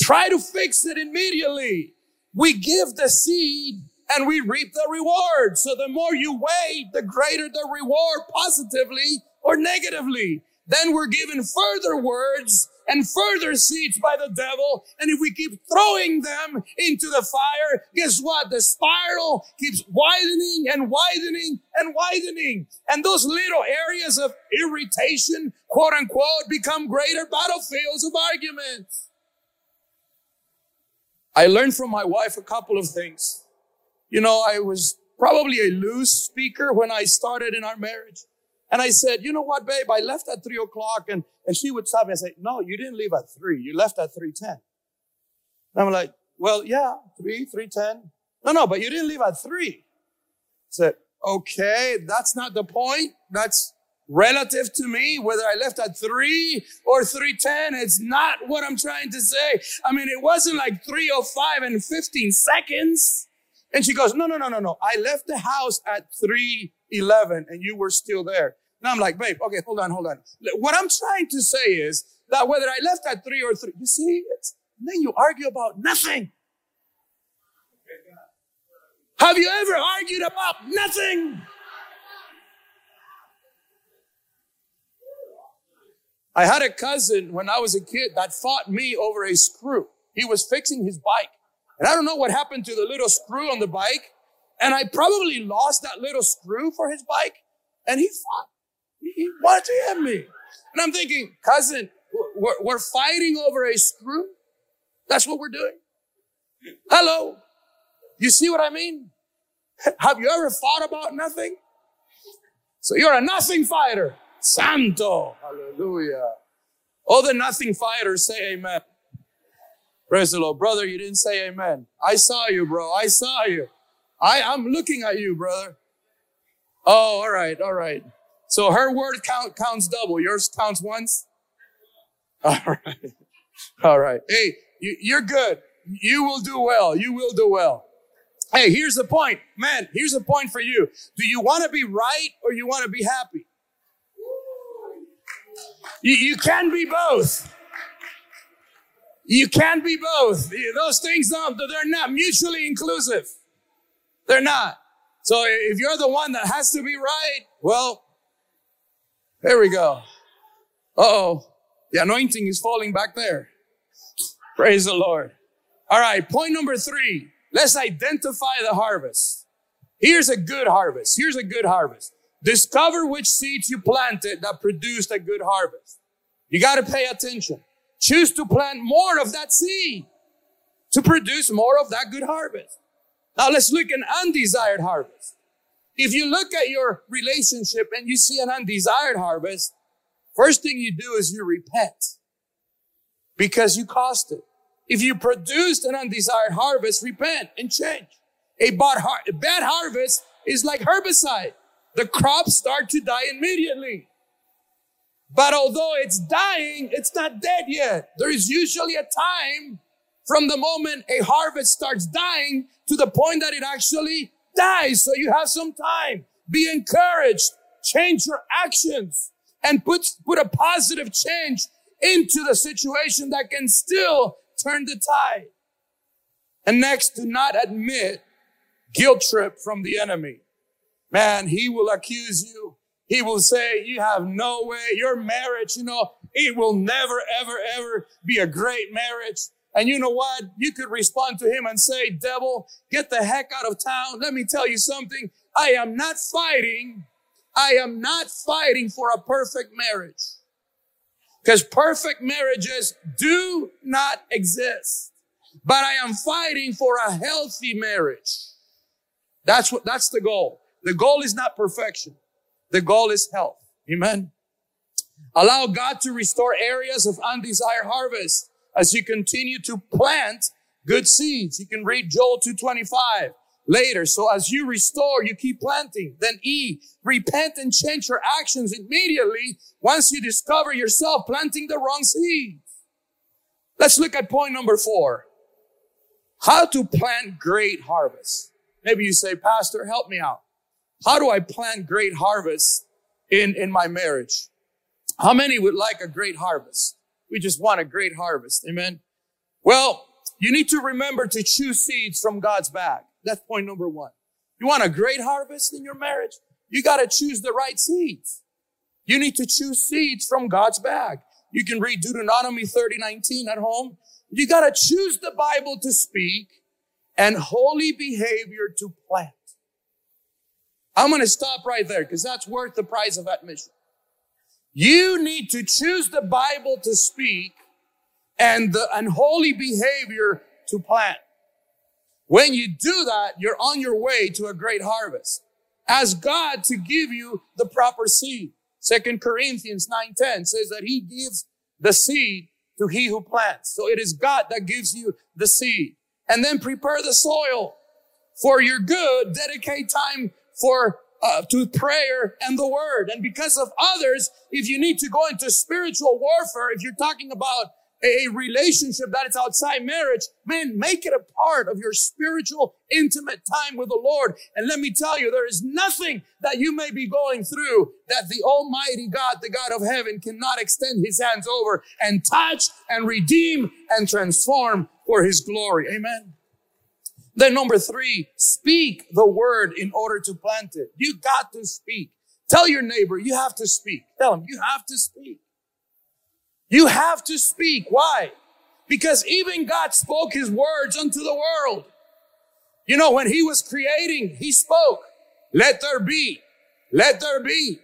Try to fix it immediately. We give the seed and we reap the reward. So the more you wait, the greater the reward positively or negatively. then we're given further words and further seeds by the devil. And if we keep throwing them into the fire, guess what? The spiral keeps widening and widening and widening. And those little areas of irritation, quote unquote, become greater battlefields of arguments. I learned from my wife a couple of things. You know, I was probably a loose speaker when I started in our marriage. And I said, you know what, babe, I left at three o'clock and, and she would stop me and say, no, you didn't leave at three. You left at 310. And I'm like, well, yeah, three, 310. No, no, but you didn't leave at three. I said, okay, that's not the point. That's relative to me, whether I left at three or 310. It's not what I'm trying to say. I mean, it wasn't like 305 and 15 seconds. And she goes, no, no, no, no, no. I left the house at 311 and you were still there. And I'm like, babe, okay, hold on, hold on. What I'm trying to say is that whether I left at three or three, you see, it's, then you argue about nothing. Have you ever argued about nothing? I had a cousin when I was a kid that fought me over a screw. He was fixing his bike. And I don't know what happened to the little screw on the bike. And I probably lost that little screw for his bike. And he fought. He wanted to hit me. And I'm thinking, cousin, we're, we're fighting over a screw. That's what we're doing. Hello. You see what I mean? Have you ever fought about nothing? So you're a nothing fighter. Santo. Hallelujah. All the nothing fighters say amen. Praise the Lord. Brother, you didn't say amen. I saw you, bro. I saw you. I, I'm looking at you, brother. Oh, all right, all right. So her word count counts double. Yours counts once. All right. All right. Hey, you, you're good. You will do well. You will do well. Hey, here's the point. Man, here's the point for you. Do you want to be right or you want to be happy? You, you can be both. You can be both. Those things, don't, they're not mutually inclusive. They're not. So if you're the one that has to be right, well, there we go. oh. The anointing is falling back there. Praise the Lord. All right. Point number three. Let's identify the harvest. Here's a good harvest. Here's a good harvest. Discover which seeds you planted that produced a good harvest. You got to pay attention. Choose to plant more of that seed to produce more of that good harvest. Now let's look at undesired harvest. If you look at your relationship and you see an undesired harvest, first thing you do is you repent because you caused it. If you produced an undesired harvest, repent and change. A bad, har- a bad harvest is like herbicide. The crops start to die immediately. But although it's dying, it's not dead yet. There is usually a time from the moment a harvest starts dying to the point that it actually dies. So you have some time. Be encouraged. Change your actions and put, put a positive change into the situation that can still turn the tide. And next, do not admit guilt trip from the enemy. Man, he will accuse you. He will say, you have no way, your marriage, you know, it will never, ever, ever be a great marriage. And you know what? You could respond to him and say, devil, get the heck out of town. Let me tell you something. I am not fighting. I am not fighting for a perfect marriage. Because perfect marriages do not exist. But I am fighting for a healthy marriage. That's what, that's the goal. The goal is not perfection. The goal is health. Amen. Allow God to restore areas of undesired harvest as you continue to plant good seeds. You can read Joel 225 later. So as you restore, you keep planting. Then E, repent and change your actions immediately once you discover yourself planting the wrong seeds. Let's look at point number four. How to plant great harvest. Maybe you say, Pastor, help me out. How do I plant great harvest in, in my marriage? How many would like a great harvest? We just want a great harvest. Amen. Well, you need to remember to choose seeds from God's bag. That's point number one. You want a great harvest in your marriage? You got to choose the right seeds. You need to choose seeds from God's bag. You can read Deuteronomy 30, 19 at home. You got to choose the Bible to speak and holy behavior to plant. I'm going to stop right there because that's worth the price of admission. You need to choose the Bible to speak and the unholy behavior to plant. When you do that, you're on your way to a great harvest. Ask God to give you the proper seed. Second Corinthians 9:10 says that he gives the seed to he who plants. So it is God that gives you the seed. And then prepare the soil for your good. Dedicate time for uh, to prayer and the word. And because of others, if you need to go into spiritual warfare, if you're talking about a relationship that is outside marriage, man, make it a part of your spiritual, intimate time with the Lord. And let me tell you, there is nothing that you may be going through that the Almighty God, the God of heaven, cannot extend his hands over and touch and redeem and transform for his glory. Amen. Then number three, speak the word in order to plant it. You got to speak. Tell your neighbor, you have to speak. Tell him, you have to speak. You have to speak. Why? Because even God spoke his words unto the world. You know, when he was creating, he spoke, let there be, let there be,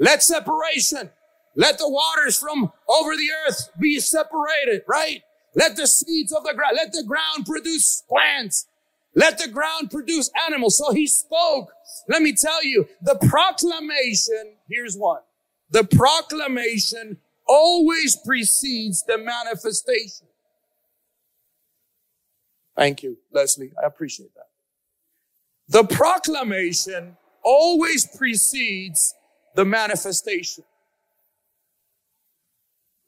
let separation, let the waters from over the earth be separated, right? Let the seeds of the ground, let the ground produce plants. Let the ground produce animals. So he spoke. Let me tell you, the proclamation, here's one. The proclamation always precedes the manifestation. Thank you, Leslie. I appreciate that. The proclamation always precedes the manifestation.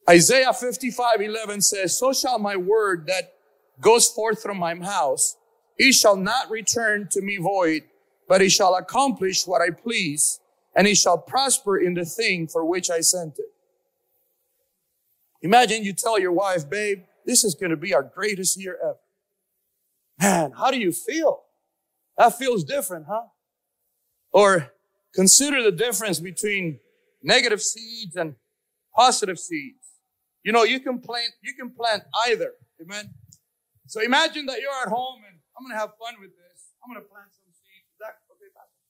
Isaiah 55, 11 says, So shall my word that goes forth from my house, he shall not return to me void, but he shall accomplish what I please, and he shall prosper in the thing for which I sent it. Imagine you tell your wife, babe, this is going to be our greatest year ever. Man, how do you feel? That feels different, huh? Or consider the difference between negative seeds and positive seeds. You know, you can plant, you can plant either. Amen. So imagine that you're at home and I'm going to have fun with this. I'm going to plant some seeds. Is that okay, Pastor?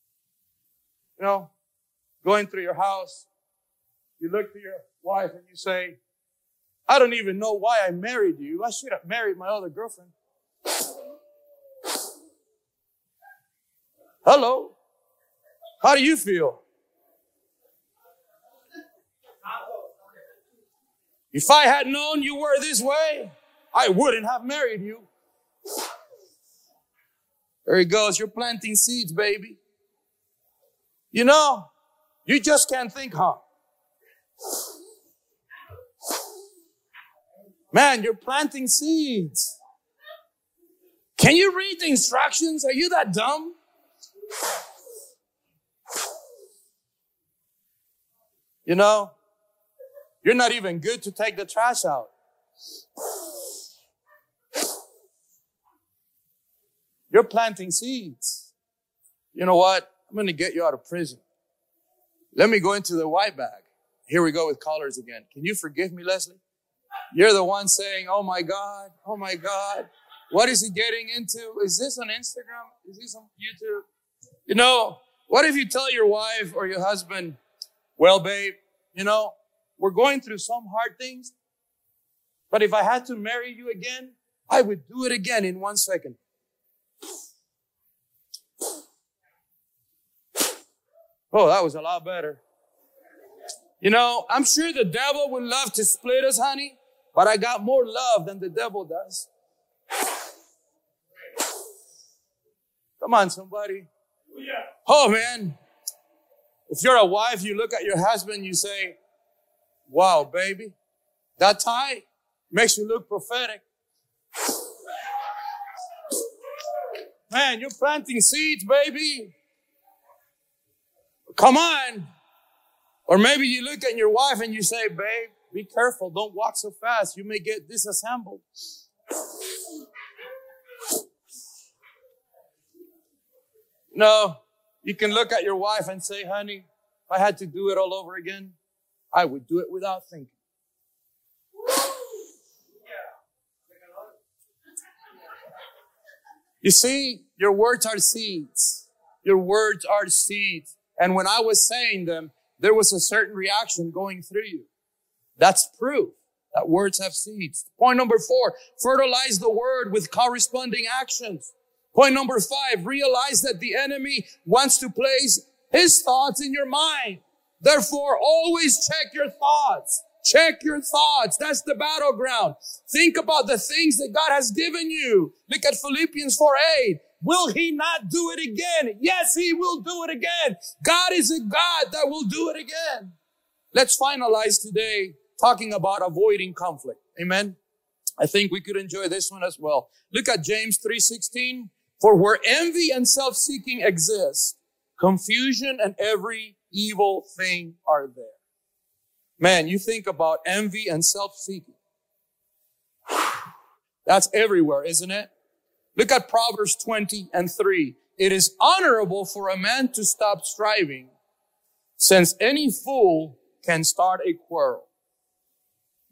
You know, going through your house, you look to your wife and you say, I don't even know why I married you. I should have married my other girlfriend. Hello. How do you feel? If I had known you were this way, I wouldn't have married you. There he goes. You're planting seeds, baby. You know, you just can't think, huh? Man, you're planting seeds. Can you read the instructions? Are you that dumb? You know, you're not even good to take the trash out. You're planting seeds. You know what? I'm going to get you out of prison. Let me go into the white bag. Here we go with callers again. Can you forgive me, Leslie? You're the one saying, Oh my God, oh my God. What is he getting into? Is this on Instagram? Is this on YouTube? You know, what if you tell your wife or your husband, Well, babe, you know, we're going through some hard things, but if I had to marry you again, I would do it again in one second. Oh, that was a lot better. You know, I'm sure the devil would love to split us, honey, but I got more love than the devil does. Come on, somebody. Oh, oh man. If you're a wife, you look at your husband, you say, wow, baby, that tie makes you look prophetic. Man, you're planting seeds, baby. Come on. Or maybe you look at your wife and you say, babe, be careful. Don't walk so fast. You may get disassembled. No, you can look at your wife and say, honey, if I had to do it all over again, I would do it without thinking. You see, your words are seeds. Your words are seeds. And when I was saying them, there was a certain reaction going through you. That's proof that words have seeds. Point number four, fertilize the word with corresponding actions. Point number five, realize that the enemy wants to place his thoughts in your mind. Therefore, always check your thoughts. Check your thoughts. That's the battleground. Think about the things that God has given you. Look at Philippians 4 8. Will he not do it again? Yes, he will do it again. God is a God that will do it again. Let's finalize today talking about avoiding conflict. Amen. I think we could enjoy this one as well. Look at James 3:16. For where envy and self-seeking exist, confusion and every evil thing are there. Man, you think about envy and self-seeking. That's everywhere, isn't it? Look at Proverbs 20 and 3. It is honorable for a man to stop striving, since any fool can start a quarrel.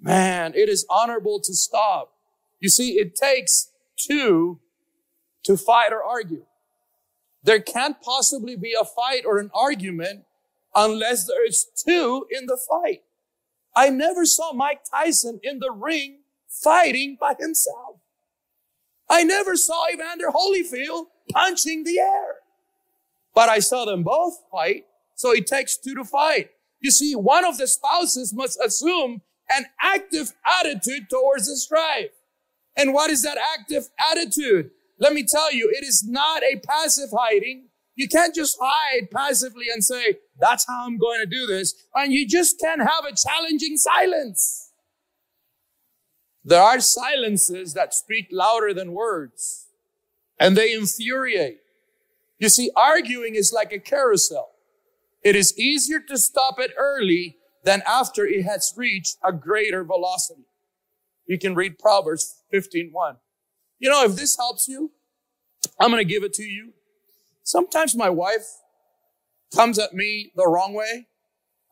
Man, it is honorable to stop. You see, it takes two to fight or argue. There can't possibly be a fight or an argument unless there is two in the fight. I never saw Mike Tyson in the ring fighting by himself. I never saw Evander Holyfield punching the air. But I saw them both fight, so it takes two to fight. You see, one of the spouses must assume an active attitude towards the strife. And what is that active attitude? Let me tell you, it is not a passive hiding. You can't just hide passively and say, that's how I'm going to do this. And you just can't have a challenging silence. There are silences that speak louder than words and they infuriate. You see, arguing is like a carousel. It is easier to stop it early than after it has reached a greater velocity. You can read Proverbs 15:1. You know, if this helps you, I'm going to give it to you. Sometimes my wife comes at me the wrong way.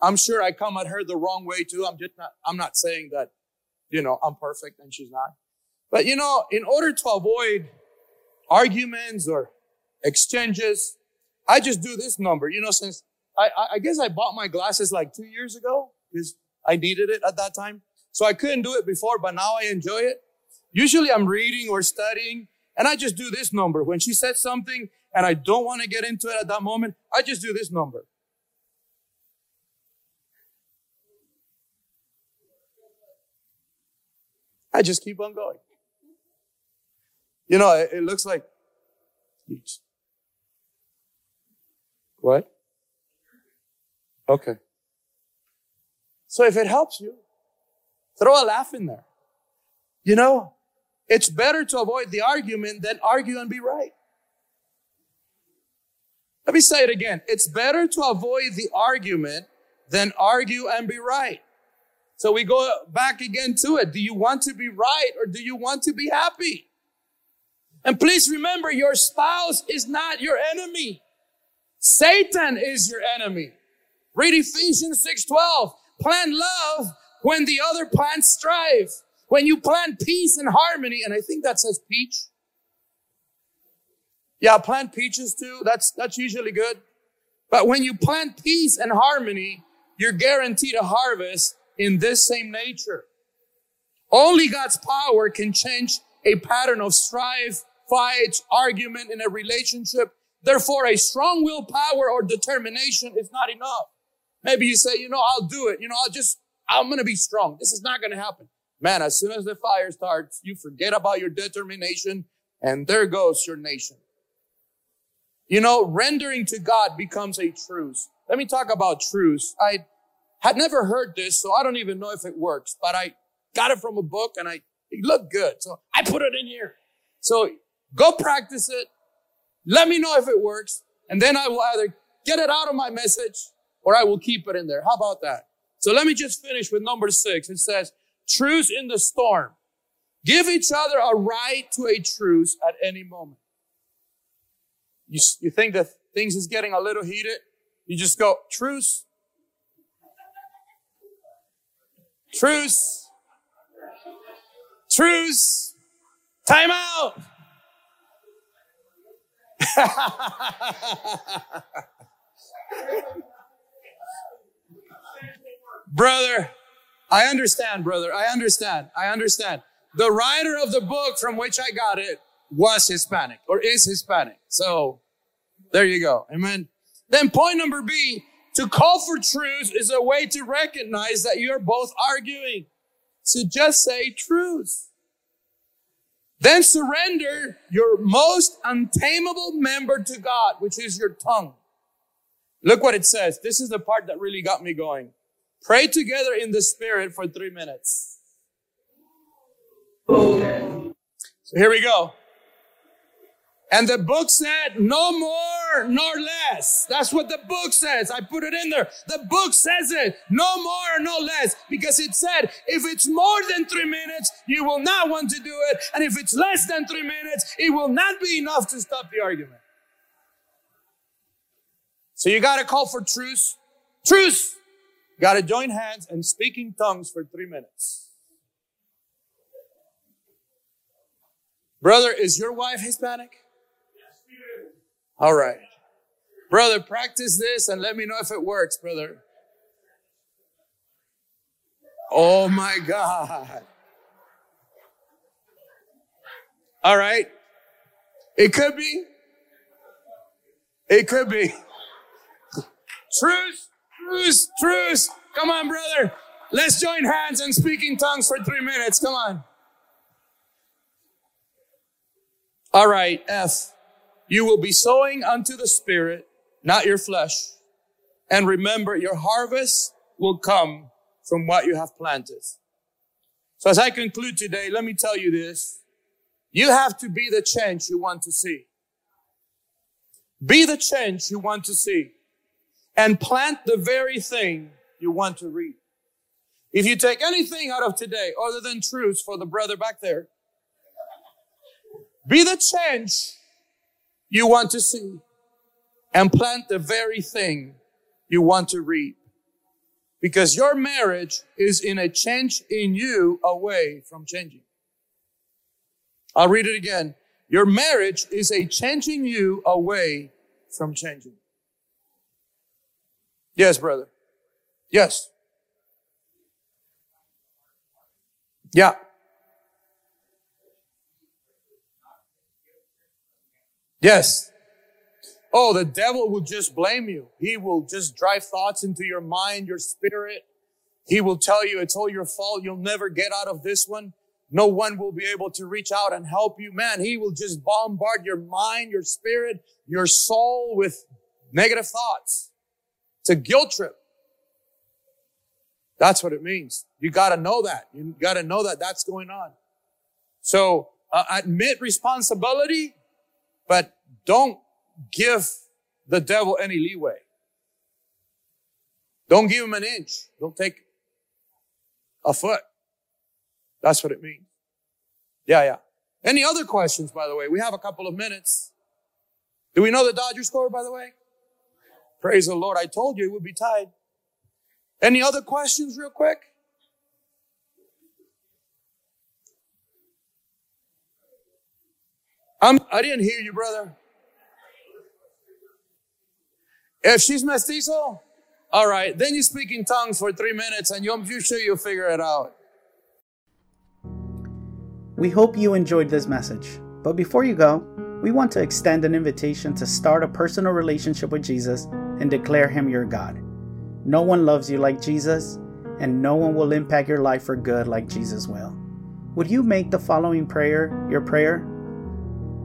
I'm sure I come at her the wrong way too. I'm just not, I'm not saying that, you know, I'm perfect and she's not. But you know, in order to avoid arguments or exchanges, I just do this number. You know, since I, I guess I bought my glasses like two years ago because I needed it at that time. So I couldn't do it before, but now I enjoy it. Usually I'm reading or studying and I just do this number. When she says something and I don't want to get into it at that moment, I just do this number. I just keep on going. You know, it, it looks like what? Okay. So if it helps you, throw a laugh in there. You know, it's better to avoid the argument than argue and be right. Let me say it again. It's better to avoid the argument than argue and be right. So we go back again to it. Do you want to be right or do you want to be happy? And please remember, your spouse is not your enemy. Satan is your enemy. Read Ephesians 6:12. Plant love when the other plants strive. When you plant peace and harmony, and I think that says peach. Yeah, plant peaches too. That's that's usually good. But when you plant peace and harmony, you're guaranteed a harvest in this same nature. Only God's power can change a pattern of strife, fights, argument in a relationship. Therefore, a strong willpower or determination is not enough. Maybe you say, you know, I'll do it. You know, I'll just, I'm going to be strong. This is not going to happen. Man, as soon as the fire starts, you forget about your determination and there goes your nation. You know, rendering to God becomes a truce. Let me talk about truce. I had never heard this, so I don't even know if it works, but I got it from a book and I, it looked good. So I put it in here. So go practice it. Let me know if it works. And then I will either get it out of my message or I will keep it in there. How about that? So let me just finish with number six. It says, truce in the storm. Give each other a right to a truce at any moment. You, you think that things is getting a little heated? You just go, truce. Truce. Truce. Time out. brother, I understand, brother. I understand. I understand. The writer of the book from which I got it was Hispanic or is Hispanic. So there you go. Amen. Then point number B, to call for truth is a way to recognize that you're both arguing. So just say truth. Then surrender your most untamable member to God, which is your tongue. Look what it says. This is the part that really got me going. Pray together in the spirit for three minutes. So here we go. And the book said, no more nor less. That's what the book says. I put it in there. The book says it. No more, no less. Because it said, if it's more than three minutes, you will not want to do it. And if it's less than three minutes, it will not be enough to stop the argument. So you got to call for truce. Truce. Got to join hands and speak in tongues for three minutes. Brother, is your wife Hispanic? All right. Brother, practice this and let me know if it works, brother. Oh my God. All right. It could be. It could be. Truce, truce, truce. Come on, brother. Let's join hands and speak in tongues for three minutes. Come on. All right, F. You will be sowing unto the Spirit, not your flesh. And remember, your harvest will come from what you have planted. So as I conclude today, let me tell you this. You have to be the change you want to see. Be the change you want to see and plant the very thing you want to reap. If you take anything out of today other than truth for the brother back there, be the change you want to see and plant the very thing you want to reap. Because your marriage is in a change in you away from changing. I'll read it again. Your marriage is a changing you away from changing. Yes, brother. Yes. Yeah. Yes. Oh, the devil will just blame you. He will just drive thoughts into your mind, your spirit. He will tell you it's all your fault. You'll never get out of this one. No one will be able to reach out and help you. Man, he will just bombard your mind, your spirit, your soul with negative thoughts. It's a guilt trip. That's what it means. You got to know that. You got to know that that's going on. So uh, admit responsibility, but don't give the devil any leeway. Don't give him an inch. Don't take a foot. That's what it means. Yeah, yeah. Any other questions, by the way? We have a couple of minutes. Do we know the Dodgers score, by the way? Praise the Lord. I told you it would be tied. Any other questions, real quick? I'm, I didn't hear you, brother. If she's mestizo, all right, then you speak in tongues for three minutes and I'm sure you'll figure it out. We hope you enjoyed this message. But before you go, we want to extend an invitation to start a personal relationship with Jesus and declare Him your God. No one loves you like Jesus, and no one will impact your life for good like Jesus will. Would you make the following prayer your prayer?